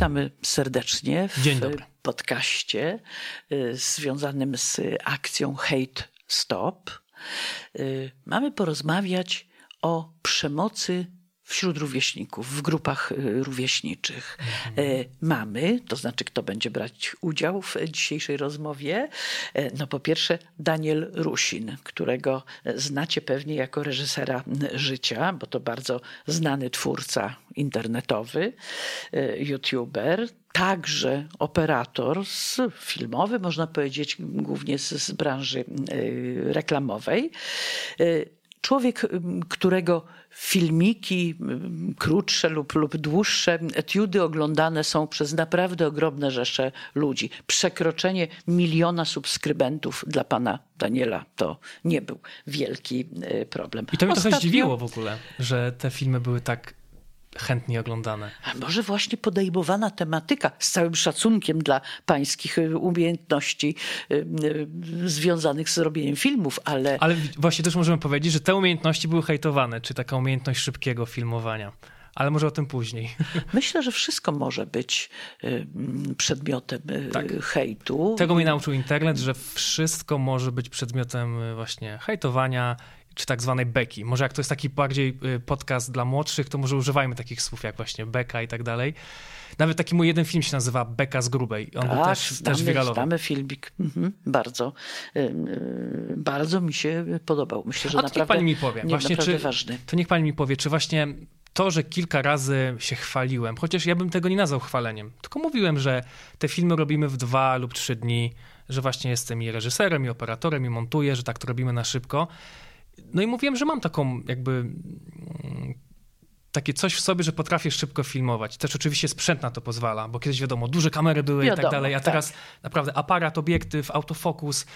Witamy serdecznie w Dzień dobry. podcaście y, związanym z akcją Hate Stop. Y, Mamy porozmawiać o przemocy wśród rówieśników, w grupach y, rówieśniczych. Y, Mamy, to znaczy kto będzie brać udział w dzisiejszej rozmowie, y, no po pierwsze Daniel Rusin, którego znacie pewnie jako reżysera życia, bo to bardzo znany twórca internetowy, youtuber, także operator z filmowy, można powiedzieć, głównie z, z branży y, reklamowej. Y, Człowiek, ym, którego filmiki, ym, krótsze lub, lub dłuższe, etiudy oglądane są przez naprawdę ogromne rzesze ludzi. Przekroczenie miliona subskrybentów dla pana Daniela to nie był wielki y, problem. I to mnie trochę Ostatnio- zdziwiło w ogóle, że te filmy były tak chętnie oglądane. A może właśnie podejmowana tematyka, z całym szacunkiem dla pańskich y, umiejętności y, y, związanych z robieniem filmów, ale Ale właśnie też możemy powiedzieć, że te umiejętności były hejtowane, czy taka umiejętność szybkiego filmowania. Ale może o tym później. myślę, że wszystko może być mm, przedmiotem Tak. hejtu. Tego mnie nauczył internet, że wszystko może być przedmiotem właśnie hejtowania, czy tak zwanej beki. Może jak to jest taki bardziej y, podcast dla młodszych, to może używajmy takich słów jak właśnie beka i tak dalej. Nawet taki mój jeden film się nazywa Beka z grubej. On był Tak, też, znamy, też wiralowy. znamy filmik. Mhm, bardzo, y, y, bardzo mi się podobał. Myślę, że A to niech naprawdę, pani mi powie, nie, właśnie czy, ważny. to niech pani mi powie, czy właśnie to, że kilka razy się chwaliłem, chociaż ja bym tego nie nazwał chwaleniem, tylko mówiłem, że te filmy robimy w dwa lub trzy dni, że właśnie jestem i reżyserem, i operatorem, i montuję, że tak to robimy na szybko. No i mówiłem, że mam taką jakby mm, takie coś w sobie, że potrafię szybko filmować. Też oczywiście sprzęt na to pozwala, bo kiedyś wiadomo, duże kamery były i Wiadomo, tak dalej, a tak. teraz naprawdę aparat, obiektyw, autofokus.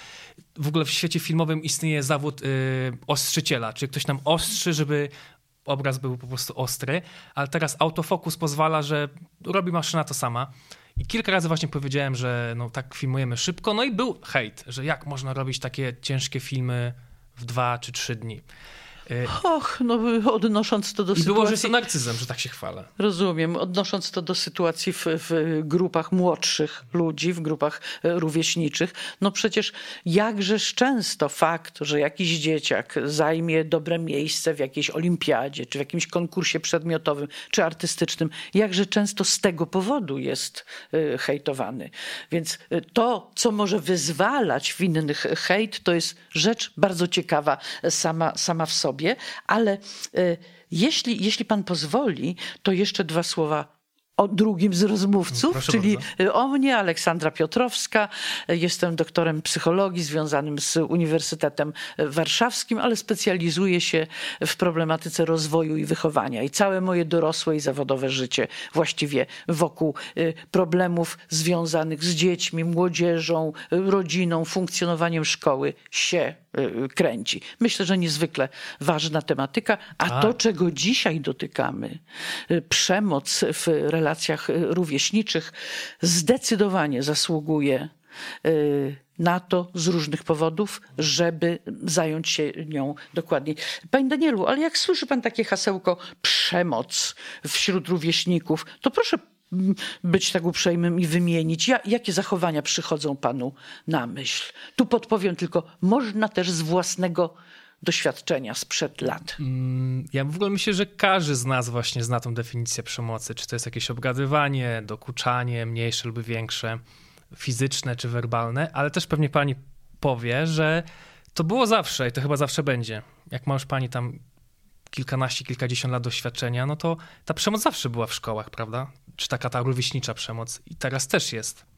W ogóle w świecie filmowym istnieje zawód y, ostrzyciela, czyli ktoś nam ostrzy, żeby obraz był po prostu ostry, ale teraz autofokus pozwala, że robi maszyna to sama. I kilka razy właśnie powiedziałem, że no, tak filmujemy szybko, no i był hejt, że jak można robić takie ciężkie filmy w dwa czy trzy dni. Y, Och, no odnosząc to do I było, że sytuacji... jestem narcyzem, że tak się chwalę. Rozumiem. Odnosząc to do sytuacji w, w grupach młodszych ludzi, w grupach e, rówieśniczych, no przecież jakżeż często fakt, że jakiś dzieciak zajmie dobre miejsce w jakiejś olimpiadzie, czy w jakimś konkursie przedmiotowym, czy artystycznym, jakże często z tego powodu jest e, hejtowany. Więc e, to, co może wyzwalać w innych hejt, to jest rzecz bardzo ciekawa sama, sama w sobie, ale e, jeśli, jeśli pan pozwoli, to jeszcze dwa słowa o drugim z rozmówców, Proszę czyli bardzo. o mnie, Aleksandra Piotrowska. Jestem doktorem psychologii związanym z Uniwersytetem Warszawskim, ale specjalizuję się w problematyce rozwoju i wychowania. I całe moje dorosłe i zawodowe życie właściwie wokół y, problemów związanych z dziećmi, młodzieżą, rodziną, funkcjonowaniem szkoły się y, kręci. Myślę, że niezwykle ważna tematyka, a Tak. to, czego dzisiaj dotykamy, y, przemoc w relacjach y, rówieśniczych, zdecydowanie zasługuje y, na to z różnych powodów, żeby zająć się nią dokładniej. Panie Danielu, ale jak słyszy pan takie hasełko przemoc wśród rówieśników, to proszę mm, być tak uprzejmym i wymienić, ja, jakie zachowania przychodzą panu na myśl. Tu podpowiem tylko, można też z własnego doświadczenia sprzed lat. Ja w ogóle myślę, że każdy z nas właśnie zna tą definicję przemocy. Czy to jest jakieś obgadywanie, dokuczanie, mniejsze lub większe, fizyczne czy werbalne, ale też pewnie pani powie, że to było zawsze i to chyba zawsze będzie. Jak ma już pani tam kilkanaście, kilkadziesiąt lat doświadczenia, no to ta przemoc zawsze była w szkołach, prawda? Czy taka ta rówieśnicza przemoc i teraz też jest.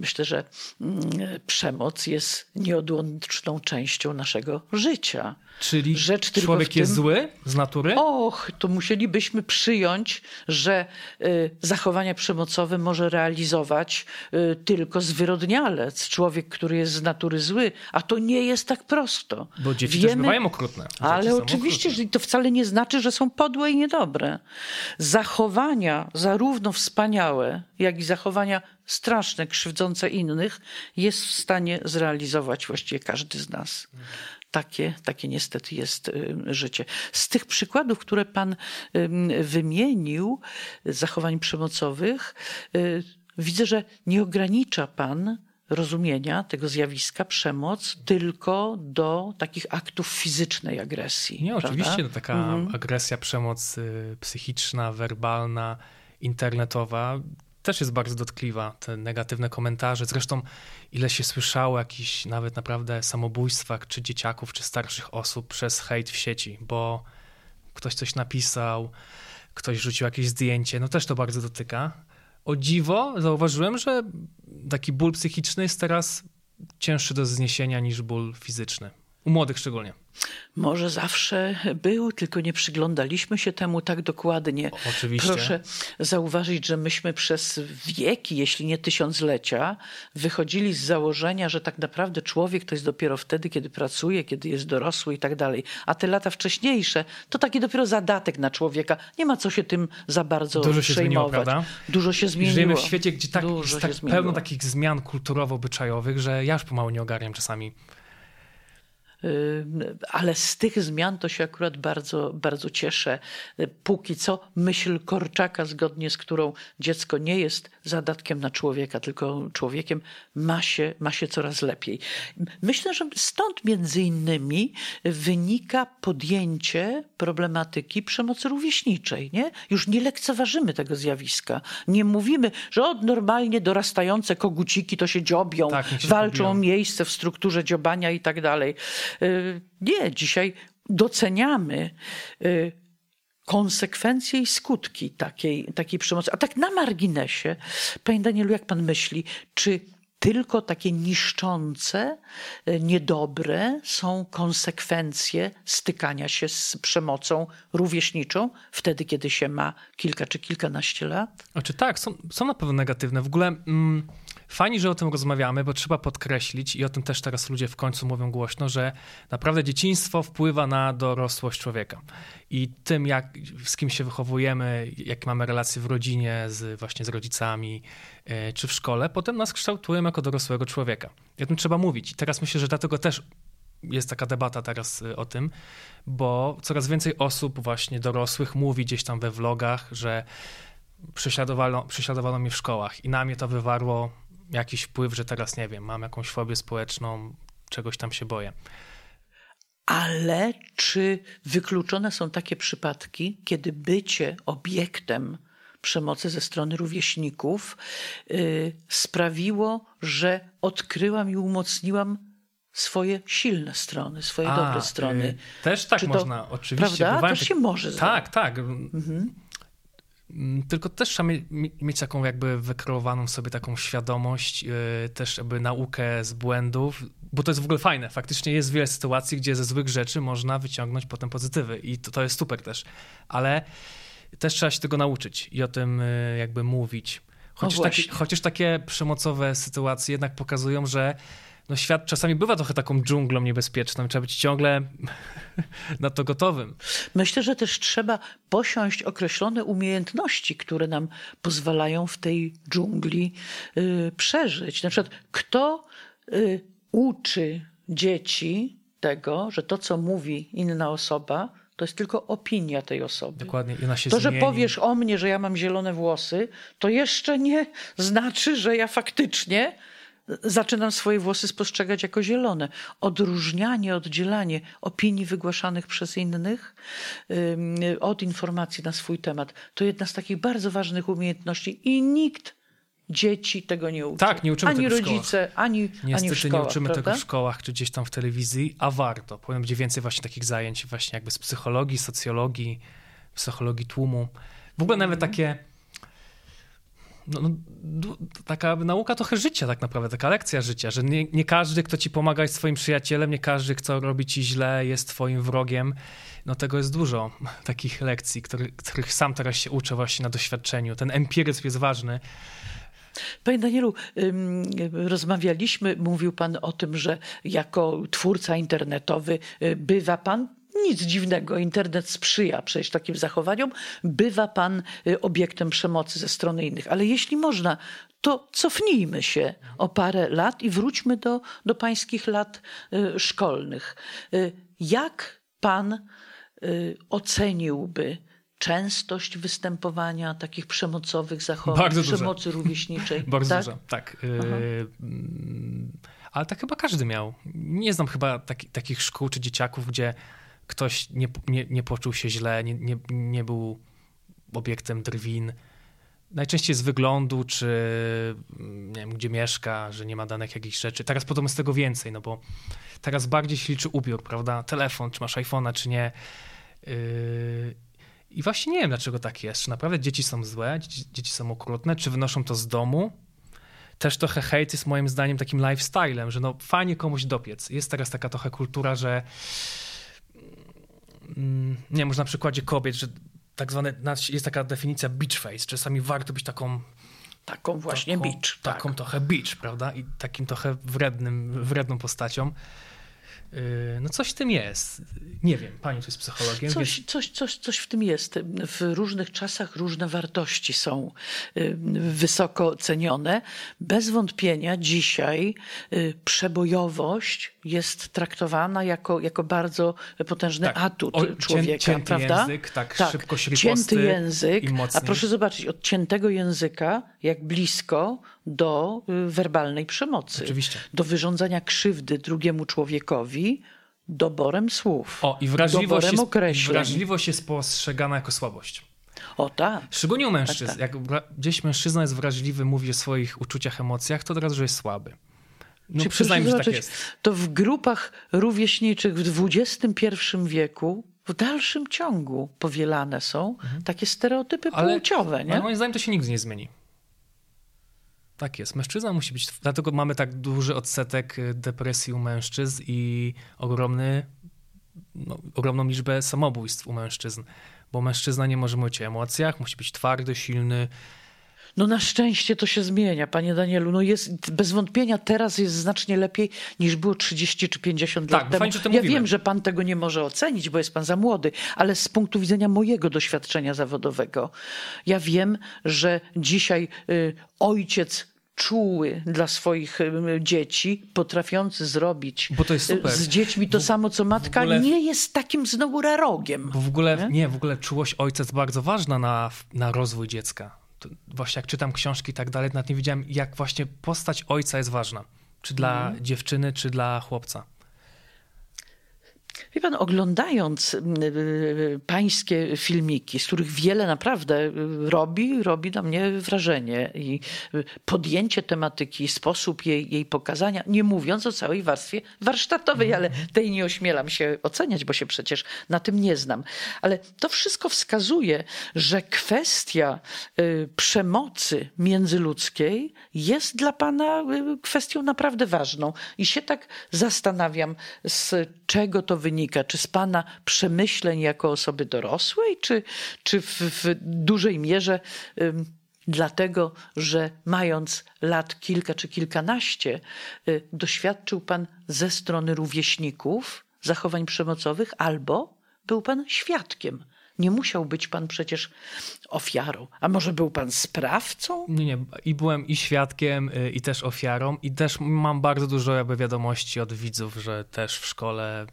Myślę, że mm, przemoc jest nieodłączną częścią naszego życia. Czyli Rzecz człowiek tym- jest zły z natury? Och, to musielibyśmy przyjąć, że y, zachowania przemocowe może realizować y, tylko zwyrodnialec, człowiek, który jest z natury zły, a to nie jest tak prosto. Bo dzieci też bywają okrutne. Dzieci Ale oczywiście, okrutne. że to wcale nie znaczy, że są podłe i niedobre. Zachowania zarówno wspaniałe, jak i zachowania straszne, krzywdzące innych, jest w stanie zrealizować właściwie każdy z nas. Takie, takie niestety jest y, życie. Z tych przykładów, które Pan wymienił, zachowań przemocowych, y, widzę, że nie ogranicza Pan rozumienia tego zjawiska przemoc tylko do takich aktów fizycznej agresji. Nie, prawda? oczywiście to taka mhm. agresja, przemoc y, psychiczna, werbalna, internetowa też jest bardzo dotkliwa. Te negatywne komentarze. Zresztą ile się słyszało jakichś nawet naprawdę samobójstwach, czy dzieciaków, czy starszych osób przez hejt w sieci, bo ktoś coś napisał, ktoś rzucił jakieś zdjęcie, no też to bardzo dotyka. O dziwo zauważyłem, że taki ból psychiczny jest teraz cięższy do zniesienia niż ból fizyczny. U młodych szczególnie. Może zawsze był, tylko nie przyglądaliśmy się temu tak dokładnie. Oczywiście. Proszę zauważyć, że myśmy przez wieki, jeśli nie tysiąclecia, wychodzili z założenia, że tak naprawdę człowiek to jest dopiero wtedy, kiedy pracuje, kiedy jest dorosły i tak dalej. A te lata wcześniejsze to taki dopiero zadatek na człowieka. Nie ma co się tym za bardzo Dużo się przejmować. zmieniło, prawda? Dużo się zmieniło. Żyjemy w świecie, gdzie tak, Dużo jest tak pełno takich zmian kulturowo-obyczajowych, że ja już pomału nie ogarniam czasami ale z tych zmian to się akurat bardzo, bardzo cieszę. Póki co myśl Korczaka, zgodnie z którą dziecko nie jest zadatkiem na człowieka, tylko człowiekiem, ma się, ma się coraz lepiej. Myślę, że stąd między innymi wynika podjęcie problematyki przemocy rówieśniczej. Nie? Już nie lekceważymy tego zjawiska. Nie mówimy, że od normalnie dorastające koguciki to się dziobią, tak, się walczą o miejsce w strukturze dziobania i tak dalej. Y, nie, dzisiaj doceniamy y, konsekwencje i skutki takiej, takiej przemocy. A tak na marginesie, panie Danielu, jak pan myśli, czy tylko takie niszczące, y, niedobre są konsekwencje stykania się z przemocą rówieśniczą, wtedy, kiedy się ma kilka czy kilkanaście lat? Znaczy tak, są, są na pewno negatywne. W ogóle... Mm Fajnie, że o tym rozmawiamy, bo trzeba podkreślić, i o tym też teraz ludzie w końcu mówią głośno, że naprawdę dzieciństwo wpływa na dorosłość człowieka. I tym, jak, z kim się wychowujemy, jakie mamy relacje w rodzinie, z, właśnie z rodzicami, czy w szkole, potem nas kształtujemy jako dorosłego człowieka. I o tym trzeba mówić. I teraz myślę, że dlatego też jest taka debata teraz e, o tym, bo coraz więcej osób właśnie dorosłych mówi gdzieś tam we vlogach, że prześladowano, prześladowano mnie w szkołach i na mnie to wywarło jakiś wpływ, że teraz nie wiem, mam jakąś fobię społeczną, czegoś tam się boję. Ale czy wykluczone są takie przypadki, kiedy bycie obiektem przemocy ze strony rówieśników yy, sprawiło, że odkryłam i umocniłam swoje silne strony, swoje A, dobre strony. Yy, też tak czy można, to, oczywiście. Prawda? To się może Tak, tak. Mhm. Mm, tylko też trzeba mieć taką jakby wykreowaną sobie taką świadomość, yy, też jakby naukę z błędów, bo to jest w ogóle fajne. Faktycznie jest wiele sytuacji, gdzie ze złych rzeczy można wyciągnąć potem pozytywy i to, to jest super też. Ale też trzeba się tego nauczyć i o tym yy, jakby mówić. Chociaż, taki, chociaż takie przemocowe sytuacje jednak pokazują, że no świat czasami bywa trochę taką dżunglą niebezpieczną. Trzeba być ciągle na to gotowym. Myślę, że też trzeba posiąść określone umiejętności, które nam pozwalają w tej dżungli y, przeżyć. Na przykład, kto y, uczy dzieci tego, że to, co mówi inna osoba, to jest tylko opinia tej osoby. Dokładnie. I ona się to, zmieni. że powiesz o mnie, że ja mam zielone włosy, to jeszcze nie znaczy, że ja faktycznie zaczynam swoje włosy spostrzegać jako zielone. Odróżnianie, oddzielanie opinii wygłaszanych przez innych od informacji na swój temat to jedna z takich bardzo ważnych umiejętności i nikt dzieci tego nie uczy. Tak, nie uczymy ani tego rodzice, ani, Niestety ani w szkołach, nie uczymy prawda? tego w szkołach czy gdzieś tam w telewizji, a warto. Powinno być więcej właśnie takich zajęć właśnie jakby z psychologii, socjologii, psychologii tłumu. W ogóle nawet takie no, no, taka nauka trochę życia tak naprawdę, taka lekcja życia, że nie, nie, każdy, kto ci pomaga jest swoim przyjacielem, nie każdy, kto robi ci źle jest twoim wrogiem. No tego jest dużo, takich lekcji, który, których sam teraz się uczę właśnie na doświadczeniu. Ten empiryzm jest ważny. Panie Danielu, rozmawialiśmy, mówił pan o tym, że jako twórca internetowy y, bywa pan nic dziwnego, internet sprzyja przecież takim zachowaniom, bywa pan y, obiektem przemocy ze strony innych. Ale jeśli można, to cofnijmy się o parę lat i wróćmy do, do pańskich lat y, szkolnych. Jak pan oceniłby częstość występowania takich przemocowych zachowań, Bardzo przemocy duże. rówieśniczej? Bardzo tak? dużo, tak. Yy, ale tak chyba każdy miał. Nie znam chyba taki, takich szkół czy dzieciaków, gdzie ktoś nie, nie, nie poczuł się źle, nie, nie, nie był obiektem drwin. Najczęściej z wyglądu, czy nie wiem, gdzie mieszka, że nie ma danych jakichś rzeczy. Teraz podobno jest tego więcej, no bo teraz bardziej się liczy ubiór, prawda? Telefon, czy masz iPhone'a, czy nie. Yy... I właśnie nie wiem, dlaczego tak jest. Czy naprawdę dzieci są złe, dzieci, dzieci są okrutne, czy wynoszą to z domu, też trochę hejt jest moim zdaniem takim lifestylem, że no fajnie komuś dopiec. Jest teraz taka trochę kultura, że mm, nie może na przykładzie kobiet, że tak zwane, jest taka definicja beach face. Czasami warto być taką Taką właśnie taką, beach. Taką tak. trochę beach, prawda? I takim trochę wrednym, wredną postacią. Yy, no coś w tym jest. Nie wiem, pani tu jest psychologiem. Coś, więc... coś, coś, coś w tym jest. W różnych czasach różne wartości są y, wysoko cenione. Bez wątpienia dzisiaj y, przebojowość jest traktowana jako, jako bardzo potężny tak. atut o, człowieka, cięty prawda? język, tak, tak. szybko Cięty język, a proszę zobaczyć, od ciętego języka, jak blisko do y, werbalnej przemocy. Oczywiście. Do wyrządzania krzywdy drugiemu człowiekowi doborem słów. O, i wrażliwość, jest, określeń. wrażliwość jest postrzegana jako słabość. O tak. Szczególnie u mężczyzn. Tak, tak. Jak gdzieś mężczyzna jest wrażliwy, mówi o swoich uczuciach, emocjach, to od razu, że jest słaby. No, Czy przyznajmy, że tak jest. To w grupach rówieśniczych w XXI wieku w dalszym ciągu powielane są mhm. takie stereotypy ale, płciowe. Nie? Ale moim zdaniem to się nigdy nie zmieni. Tak jest. Mężczyzna musi być. Dlatego mamy tak duży odsetek y, depresji u mężczyzn i ogromny, no, ogromną liczbę samobójstw u mężczyzn. Bo mężczyzna nie może mówić o emocjach, musi być twardy, silny, no na szczęście to się zmienia, panie Danielu. No jest, bez wątpienia teraz jest znacznie lepiej niż było 30 czy 50 tak, lat temu. Fajnie, ja mówimy. wiem, że pan tego nie może ocenić, bo jest pan za młody, ale z punktu widzenia mojego doświadczenia zawodowego, ja wiem, że dzisiaj y, ojciec czuły dla swoich dzieci, potrafiący zrobić z dziećmi to samo, co matka, ogóle, nie jest takim znowu rarogiem. Bo w ogóle, nie? nie? w ogóle czułość ojca jest bardzo ważna na, na rozwój dziecka. Właśnie jak czytam książki i tak dalej, nawet nie wiedziałem, jak właśnie postać ojca jest ważna. Czy dla mm. dziewczyny, czy dla chłopca. Wie pan, oglądając y, y, pańskie filmiki, z których wiele naprawdę y, robi, robi na mnie wrażenie i podjęcie tematyki, sposób jej, jej pokazania, nie mówiąc o całej warstwie warsztatowej, ale tej nie ośmielam się oceniać, bo się przecież na tym nie znam. Ale to wszystko wskazuje, że kwestia przemocy międzyludzkiej jest dla pana kwestią naprawdę ważną. I się tak zastanawiam, z czego to wynika wynika? Czy z Pana przemyśleń jako osoby dorosłej, czy, czy w, w dużej mierze ym, dlatego, że mając lat kilka czy kilkanaście, y, doświadczył Pan ze strony rówieśników zachowań przemocowych, albo był Pan świadkiem? Nie musiał być pan przecież ofiarą. A może był pan sprawcą? Nie, nie. I byłem i świadkiem, y, i też ofiarą. I też mam bardzo dużo jakby wiadomości od widzów, że też w szkole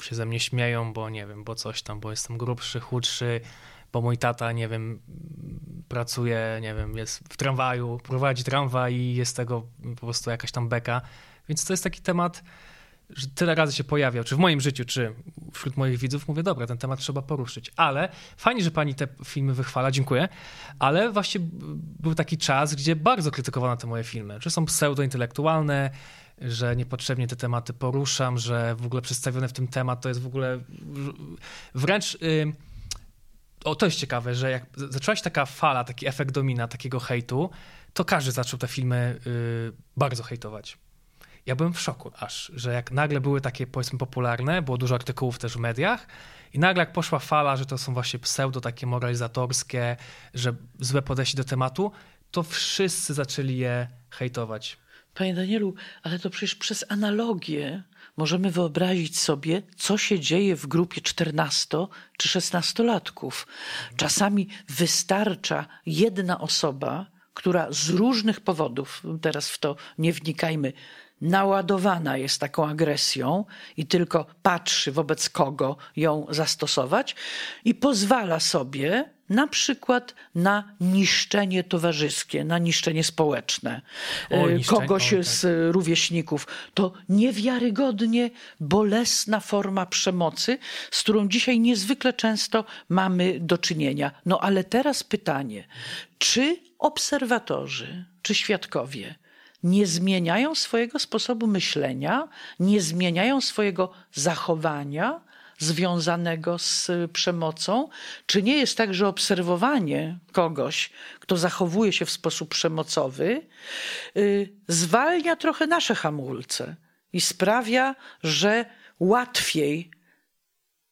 się ze mnie śmieją, bo nie wiem, bo coś tam, bo jestem grubszy, chudszy, bo mój tata, nie wiem, pracuje, nie wiem, jest w tramwaju, prowadzi tramwaj i jest tego po prostu jakaś tam beka. Więc to jest taki temat, że tyle razy się pojawiał, czy w moim życiu, czy wśród moich widzów, mówię, dobra, ten temat trzeba poruszyć. Ale fajnie, że pani te filmy wychwala, dziękuję, ale właśnie był taki czas, gdzie bardzo krytykowano te moje filmy, że są pseudointelektualne, że niepotrzebnie te tematy poruszam, że w ogóle przedstawiony w tym temat to jest w ogóle wręcz. Yy, o, to jest ciekawe, że jak zaczęła się taka fala, taki efekt domina, takiego hejtu, to każdy zaczął te filmy yy, bardzo hejtować. Ja byłem w szoku aż, że jak nagle były takie powiedzmy popularne, było dużo artykułów też w mediach i nagle jak poszła fala, że to są właśnie pseudo takie moralizatorskie, że złe podejście do tematu, to wszyscy zaczęli je hejtować. Panie Danielu, ale to przecież przez analogię możemy wyobrazić sobie, co się dzieje w grupie 14 czy 16-latków. Czasami wystarcza jedna osoba, która z różnych powodów, teraz w to nie wnikajmy, naładowana jest taką agresją i tylko patrzy, wobec kogo ją zastosować, i pozwala sobie na przykład na niszczenie towarzyskie, na niszczenie społeczne O, e, niszczenie, kogoś o, tak. z rówieśników. To niewiarygodnie bolesna forma przemocy, z którą dzisiaj niezwykle często mamy do czynienia. No ale teraz pytanie, czy obserwatorzy, czy świadkowie nie zmieniają swojego sposobu myślenia, nie zmieniają swojego zachowania związanego z przemocą? Czy nie jest tak, że obserwowanie kogoś, kto zachowuje się w sposób przemocowy, y, zwalnia trochę nasze hamulce i sprawia, że łatwiej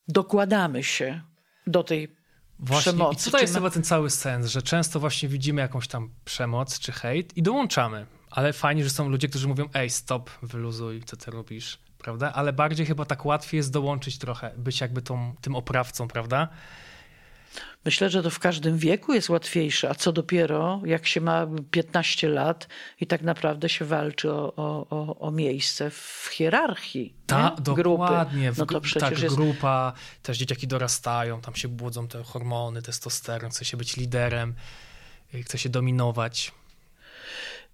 dokładamy się do tej Właśnie. przemocy? I tutaj jest ma- chyba ten cały sens, że często właśnie widzimy jakąś tam przemoc czy hejt i dołączamy. Ale fajnie, że są ludzie, którzy mówią, ej, stop, wyluzuj, co ty robisz, prawda? Ale bardziej chyba tak łatwiej jest dołączyć trochę, być jakby tą, tym oprawcą, prawda? Myślę, że to w każdym wieku jest łatwiejsze, a co dopiero jak się ma 15 lat i tak naprawdę się walczy o, o, o, miejsce w hierarchii Ta, nie? grupy. dokładnie. W, No to przecież tak, jest grupa, też dzieciaki dorastają, tam się budzą te hormony, testosteron, chce się być liderem, y, chce się dominować.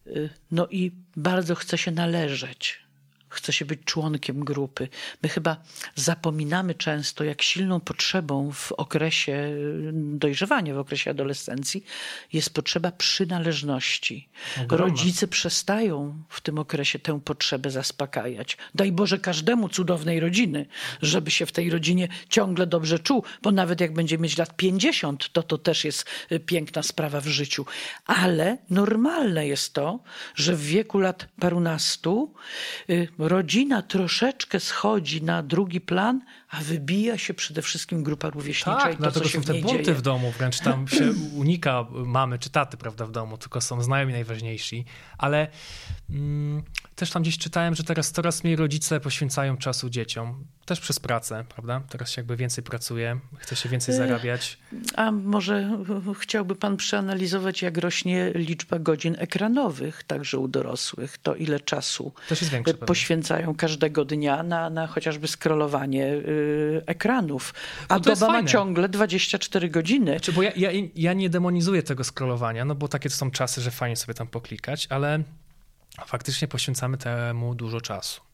Y, No i bardzo chce się należeć. Chce się być członkiem grupy. My chyba zapominamy często, jak silną potrzebą w okresie y, dojrzewania, w okresie adolescencji jest potrzeba przynależności. Ogromna. Rodzice przestają w tym okresie tę potrzebę zaspokajać. Daj Boże każdemu cudownej rodziny, żeby się w tej rodzinie ciągle dobrze czuł, bo nawet jak będzie mieć lat 50, to to też jest y, piękna sprawa w życiu. Ale normalne jest to, że w wieku lat parunastu y, rodzina troszeczkę schodzi na drugi plan, a wybija się przede wszystkim grupa rówieśnicza i Tak, to, dlatego co się są te bunty dzieje. w domu, wręcz tam się unika mamy czy taty, prawda, w domu, tylko są znajomi najważniejsi. Ale mm, też tam gdzieś czytałem, że teraz coraz mniej rodzice poświęcają czasu dzieciom, też przez pracę, prawda? Teraz się jakby więcej pracuje, chce się więcej zarabiać. A może chciałby pan przeanalizować, jak rośnie liczba godzin ekranowych, także u dorosłych? To ile czasu większe pewnie. poświęcają każdego dnia na, na chociażby scrollowanie y, ekranów? A doba ma ciągle 24 godziny. Znaczy, bo ja, ja, ja nie demonizuję tego scrollowania, no bo takie to są czasy, że fajnie sobie tam poklikać, ale faktycznie poświęcamy temu dużo czasu.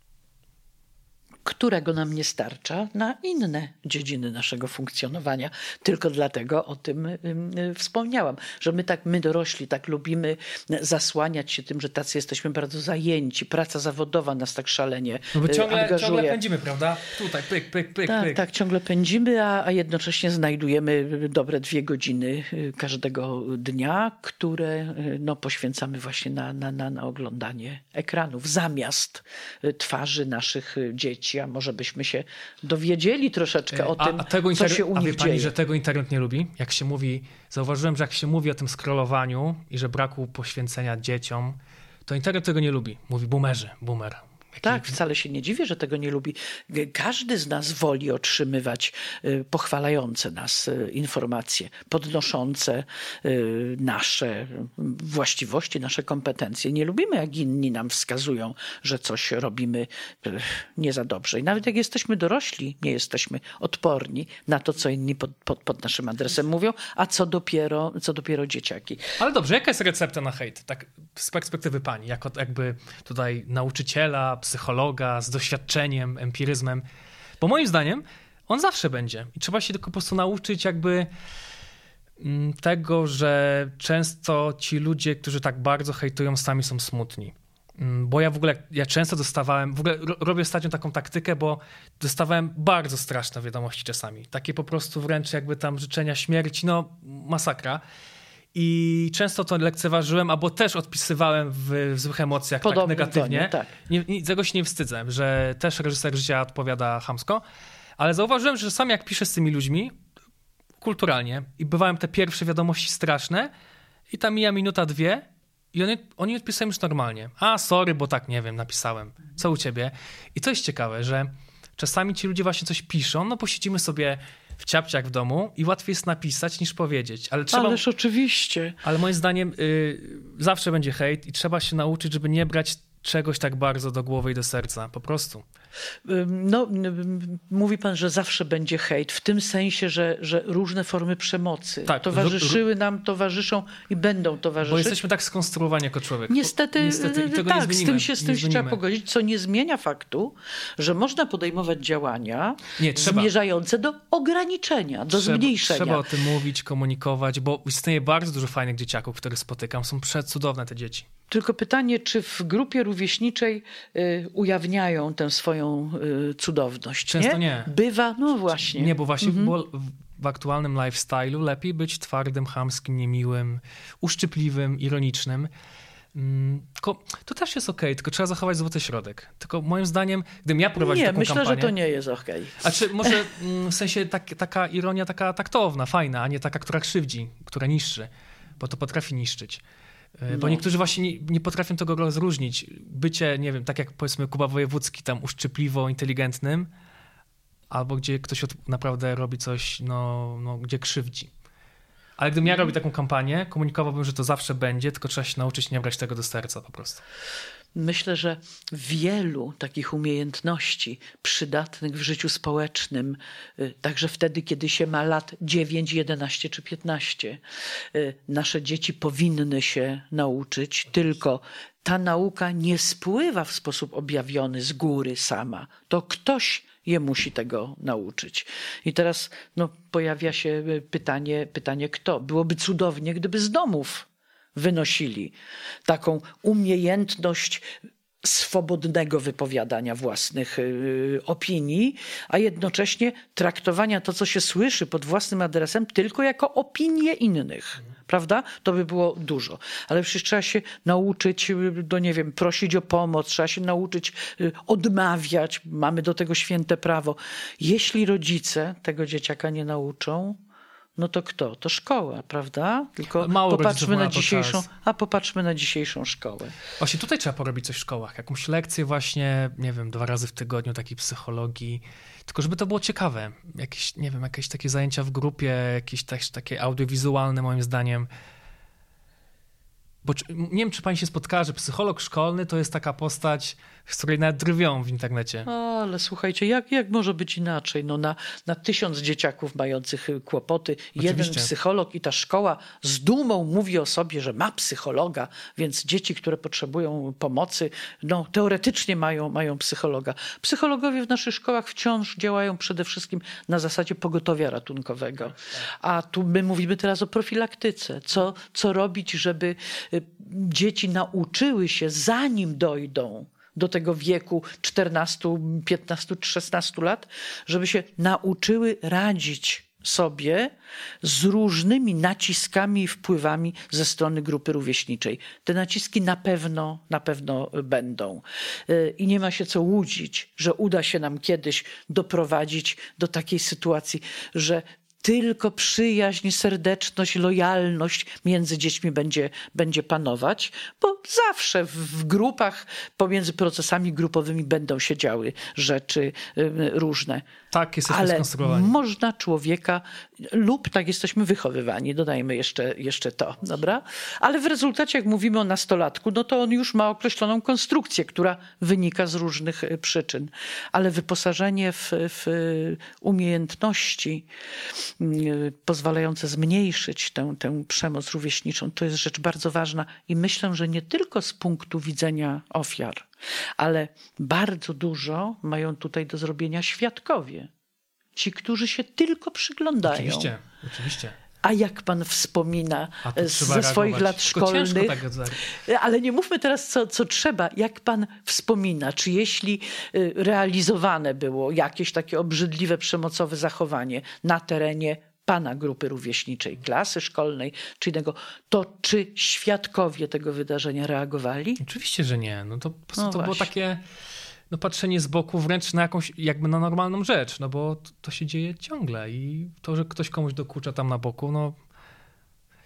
Którego nam nie starcza na inne dziedziny naszego funkcjonowania. Tylko dlatego o tym ym, wspomniałam, że my tak, my dorośli tak lubimy zasłaniać się tym, że tacy jesteśmy bardzo zajęci. Praca zawodowa nas tak szalenie No bo y, ciągle, angażuje. ciągle pędzimy, prawda? Tutaj, pyk, pyk, pyk, Tak, pyk. tak, ciągle pędzimy, a, a jednocześnie znajdujemy dobre dwie godziny y, każdego dnia, które y, no, poświęcamy właśnie na, na, na, na oglądanie ekranów, zamiast twarzy naszych y, a może byśmy się dowiedzieli troszeczkę o a, tym, a tego co się u a wie nich pani, dzieje. że tego internet nie lubi? Jak się mówi, zauważyłem, że jak się mówi o tym scrollowaniu i że braku poświęcenia dzieciom, to internet tego nie lubi. Mówi boomerzy, boomer. Tak, wcale się nie dziwię, że tego nie lubi. Każdy z nas woli otrzymywać y, pochwalające nas y, informacje, podnoszące y, nasze właściwości, nasze kompetencje. Nie lubimy, jak inni nam wskazują, że coś robimy nie za dobrze. I nawet jak jesteśmy dorośli, nie jesteśmy odporni na to, co inni pod, pod, pod naszym adresem mówią, a co dopiero, co dopiero dzieciaki. Ale dobrze, jaka jest recepta na hejt? Tak z perspektywy pani, jako jakby tutaj nauczyciela, psychologa z doświadczeniem, empiryzmem. Bo moim zdaniem on zawsze będzie. I trzeba się tylko po prostu nauczyć jakby mm, tego, że często ci ludzie, którzy tak bardzo hejtują, sami są smutni. Mm, Bo ja w ogóle, ja często dostawałem, w ogóle ro- robię ostatnio taką taktykę, bo dostawałem bardzo straszne wiadomości czasami. Takie po prostu wręcz jakby tam życzenia śmierci, no masakra. I często to lekceważyłem, albo też odpisywałem w, w złych emocjach, tak Podobnym negatywnie. tonie, tak. Nie, nie, tego się nie wstydzę, że też reżyser życia odpowiada chamsko, ale zauważyłem, że sam jak piszę z tymi ludźmi, kulturalnie, i bywałem te pierwsze wiadomości straszne, i tam mija minuta, dwie, i oni, oni odpisują już normalnie. A, sorry, bo tak, nie wiem, napisałem. Co u ciebie? I to jest ciekawe, że czasami ci ludzie właśnie coś piszą, no posiedzimy sobie w ciapciach w domu i łatwiej jest napisać niż powiedzieć. Ale trzeba, Ależ oczywiście. ale moim zdaniem y, zawsze będzie hejt i trzeba się nauczyć, żeby nie brać czegoś tak bardzo do głowy i do serca. Po prostu. No, mówi pan, że zawsze będzie hejt, w tym sensie, że, że różne formy przemocy Tak, towarzyszyły nam, towarzyszą i będą Bo towarzyszyć. jesteśmy tak skonstruowani jako człowiek. Niestety, Niestety tego tak, z tym się, z tym się trzeba pogodzić, co nie zmienia faktu, że można podejmować działania Nie, zmierzające do ograniczenia, do trzeba, zmniejszenia. Trzeba o tym mówić, komunikować, bo istnieje bardzo dużo fajnych dzieciaków, których spotykam. Są przecudowne te dzieci. Tylko pytanie, czy w grupie rówieśniczej y, ujawniają tę swoją y, cudowność? Często nie. Bywa, no właśnie. Nie, bo właśnie Mhm. było w, aktualnym lifestyle'u lepiej być twardym, chamskim, niemiłym, uszczypliwym, ironicznym. Mm, Tylko to też jest okej, tylko trzeba zachować złoty środek. Tylko moim zdaniem, gdybym ja prowadził Nie, taką myślę, kampanię... że to nie jest okej. A czy może mm, w sensie tak, taka ironia taka taktowna, fajna, a nie taka, która krzywdzi, która niszczy, bo to potrafi niszczyć. E, Bo No. niektórzy właśnie nie, nie potrafią tego rozróżnić. Bycie, nie wiem, tak jak powiedzmy Kuba Wojewódzki, tam uszczypliwo inteligentnym, albo gdzie ktoś od, naprawdę robi coś, no, no, gdzie krzywdzi. Ale gdybym ja robił taką kampanię, komunikowałbym, że to zawsze będzie, tylko trzeba się nauczyć nie brać tego do serca po prostu. Myślę, że wielu takich umiejętności przydatnych w życiu społecznym, y, także wtedy, kiedy się ma lat 9, 11 czy 15, y, nasze dzieci powinny się nauczyć, tylko ta nauka nie spływa w sposób objawiony z góry sama. To ktoś je musi tego nauczyć. I teraz no, pojawia się y, pytanie, pytanie kto? Byłoby cudownie, gdyby z domów wynosili taką umiejętność swobodnego wypowiadania własnych y, opinii, a jednocześnie traktowania to, co się słyszy pod własnym adresem, tylko jako opinie innych. Prawda? To by było dużo. Ale przecież trzeba się nauczyć, y, do nie wiem, prosić o pomoc, trzeba się nauczyć y, odmawiać. Mamy do tego święte prawo. Jeśli rodzice tego dzieciaka nie nauczą, no to kto? To szkoła, prawda? Tylko Mało popatrzmy na dzisiejszą, a popatrzmy na dzisiejszą szkołę. Właśnie tutaj trzeba porobić coś w szkołach. Jakąś lekcję właśnie, nie wiem, dwa razy w tygodniu takiej psychologii. Tylko żeby to było ciekawe. Jakieś, nie wiem, jakieś takie zajęcia w grupie, jakieś też takie audiowizualne moim zdaniem. Bo nie wiem, czy pani się spotkała, że psycholog szkolny to jest taka postać, z której nawet drwią w internecie. O, ale słuchajcie, jak, jak może być inaczej? No na, na tysiąc dzieciaków mających y, kłopoty, jeden Oczywiście. psycholog i ta szkoła z dumą mówi o sobie, że ma psychologa, więc dzieci, które potrzebują pomocy, no teoretycznie mają, mają psychologa. Psychologowie w naszych szkołach wciąż działają przede wszystkim na zasadzie pogotowia ratunkowego. A tu my mówimy teraz o profilaktyce. Co, co robić, żeby dzieci nauczyły się, zanim dojdą do tego wieku 14, 15 czy 16 lat, żeby się nauczyły radzić sobie z różnymi naciskami i wpływami ze strony grupy rówieśniczej. Te naciski na pewno, na pewno będą. Y, I nie ma się co łudzić, że uda się nam kiedyś doprowadzić do takiej sytuacji, że tylko przyjaźń, serdeczność, lojalność między dziećmi będzie, będzie panować, bo zawsze w, grupach, pomiędzy procesami grupowymi będą się działy rzeczy różne. Tak jesteśmy Ale skonstruowani. można człowieka, lub tak jesteśmy wychowywani, dodajmy jeszcze, jeszcze to, dobra? Ale w rezultacie, jak mówimy o nastolatku, no to on już ma określoną konstrukcję, która wynika z różnych y, przyczyn. Ale wyposażenie w, w umiejętności pozwalające zmniejszyć tę, tę przemoc rówieśniczą, to jest rzecz bardzo ważna i myślę, że nie tylko z punktu widzenia ofiar, ale bardzo dużo mają tutaj do zrobienia świadkowie. Ci, którzy się tylko przyglądają. Oczywiście, oczywiście. A jak pan wspomina ze swoich lat szkolnych, tak ale nie mówmy teraz, co, co trzeba. Jak pan wspomina, czy jeśli y, realizowane było jakieś takie obrzydliwe, przemocowe zachowanie na terenie pana grupy rówieśniczej, klasy szkolnej czy innego, to czy świadkowie tego wydarzenia reagowali? Oczywiście, że nie. No to po prostu No to było właśnie. takie no, patrzenie z boku wręcz na jakąś, jakby na normalną rzecz, no bo to, to się dzieje ciągle i to, że ktoś komuś dokucza tam na boku, no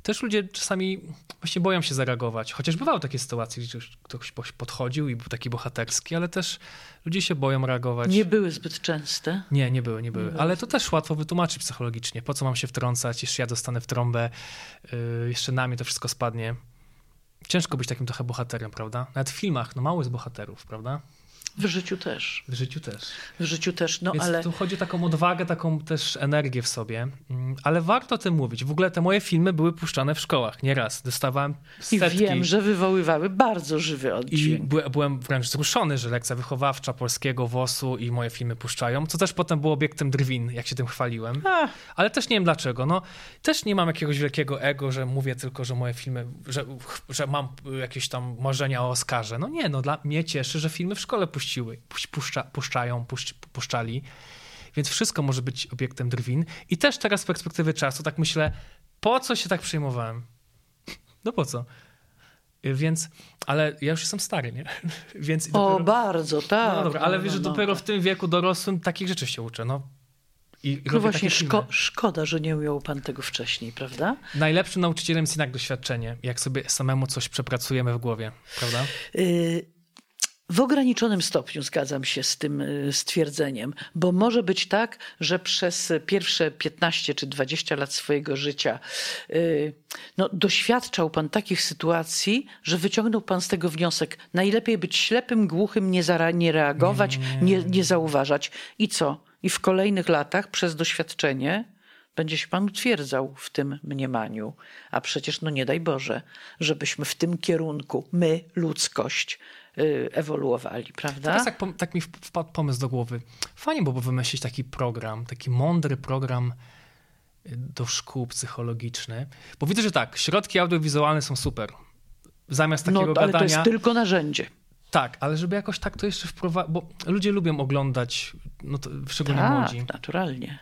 też ludzie czasami właśnie boją się zareagować. Chociaż bywały takie sytuacje, gdzie ktoś podchodził i był taki bohaterski, ale też ludzie się boją reagować. Nie były zbyt częste? Nie, nie były, nie były. Ale to też łatwo wytłumaczyć psychologicznie. Po co mam się wtrącać, jeśli ja dostanę w trąbę, yy, jeszcze na mnie to wszystko spadnie. Ciężko być takim trochę bohaterem, prawda? Nawet w filmach, no mało jest bohaterów, prawda? W życiu też. W życiu też. W życiu też, no Więc ale... tu chodzi o taką odwagę, taką też energię w sobie. Mm, ale warto o tym mówić. W ogóle te moje filmy były puszczane w szkołach nieraz. Dostawałem setki. I wiem, że wywoływały bardzo żywy oddźwięk. I by, byłem wręcz wzruszony, że lekcja wychowawcza polskiego WOS-u i moje filmy puszczają, co też potem było obiektem drwin, jak się tym chwaliłem. A. Ale też nie wiem dlaczego. No, też nie mam jakiegoś wielkiego ego, że mówię tylko, że moje filmy, że, że mam jakieś tam marzenia o Oscarze. No nie, no dla mnie cieszy, że filmy w szkole puściły puściły, puszcza, puszczają, puszcz, puszczali. Więc wszystko może być obiektem drwin. I też teraz z perspektywy czasu tak myślę, po co się tak przejmowałem? No po co? Więc, ale ja już jestem stary, nie? Więc dopiero, o, bardzo, tak. No dobra, ale no, wiesz, że no, dopiero no. w tym wieku dorosłym takich rzeczy się uczę, no. I no właśnie, szko szkoda, że nie ujął pan tego wcześniej, prawda? Najlepszym nauczycielem jest jednak doświadczenie, jak sobie samemu coś przepracujemy w głowie, prawda? Y w ograniczonym stopniu zgadzam się z tym y, stwierdzeniem, bo może być tak, że przez pierwsze 15 czy 20 lat swojego życia y, no, doświadczał pan takich sytuacji, że wyciągnął pan z tego wniosek: najlepiej być ślepym, głuchym, nie, nie reagować, nie, nie zauważać. I co? I w kolejnych latach przez doświadczenie będzie się pan utwierdzał w tym mniemaniu. A przecież, no nie daj Boże, żebyśmy w tym kierunku, my, ludzkość, ewoluowali, prawda? Teraz tak, tak mi wpadł pomysł do głowy. Fajnie byłoby wymyślić taki program, taki mądry program y, do szkół psychologiczny, bo widzę, że tak, środki audiowizualne są super. Zamiast no, takiego no, ale gadania... to jest tylko narzędzie. Tak, ale żeby jakoś tak to jeszcze wprowadzić, bo ludzie lubią oglądać, no to szczególnie tak, młodzi. naturalnie.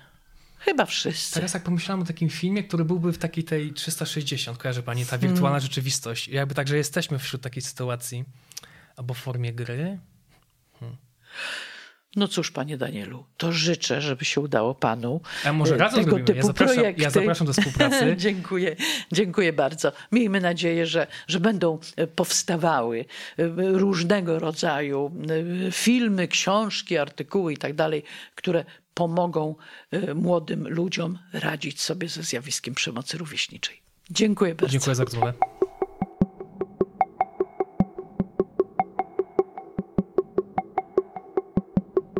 Chyba wszyscy. Teraz jak pomyślałem o takim filmie, który byłby w takiej tej 360, kojarzy pani, ta wirtualna hmm. rzeczywistość. Jakby tak, że jesteśmy wśród takiej sytuacji. Albo w formie gry? Hmm. No cóż, panie Danielu, to życzę, żeby się udało panu. A może razem tego zrobimy. typu ja zapraszam, projekty. Ja zapraszam do współpracy. dziękuję, dziękuję bardzo. Miejmy nadzieję, że, że będą e, powstawały e, różnego rodzaju e, filmy, książki, artykuły i tak dalej, które pomogą młodym ludziom radzić sobie ze zjawiskiem przemocy rówieśniczej. Dziękuję bardzo. Dziękuję za rozmowę.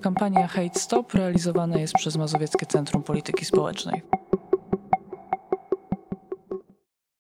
Kampania Hate Stop realizowana jest przez Mazowieckie Centrum Polityki Społecznej.